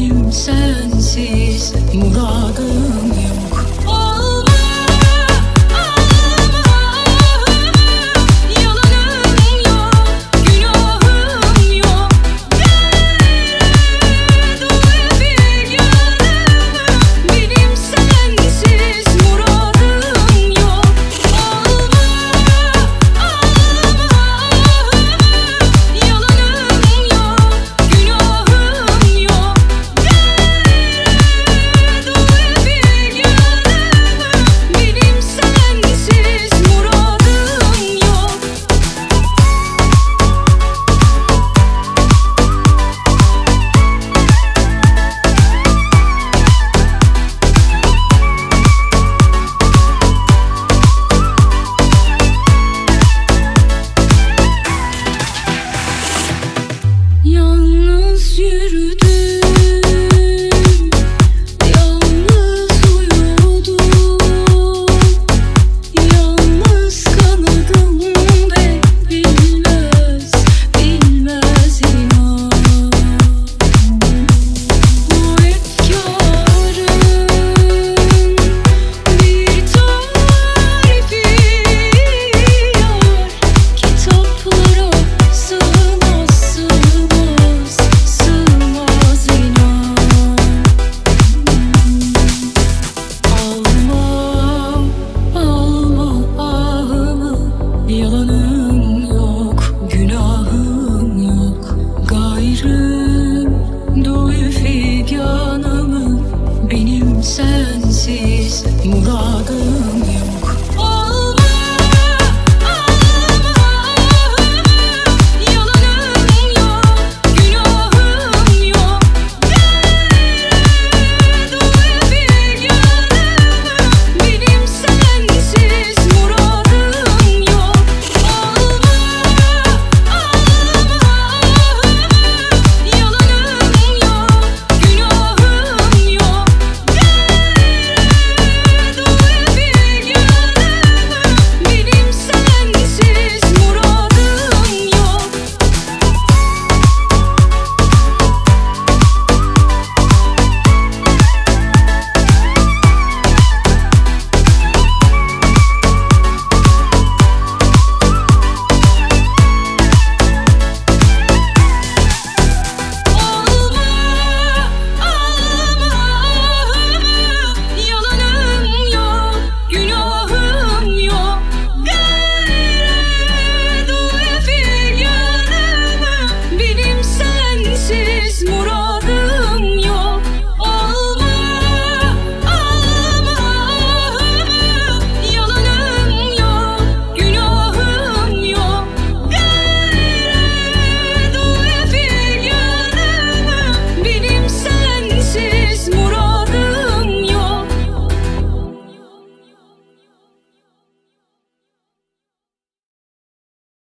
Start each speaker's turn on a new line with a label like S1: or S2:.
S1: benim sensiz muradım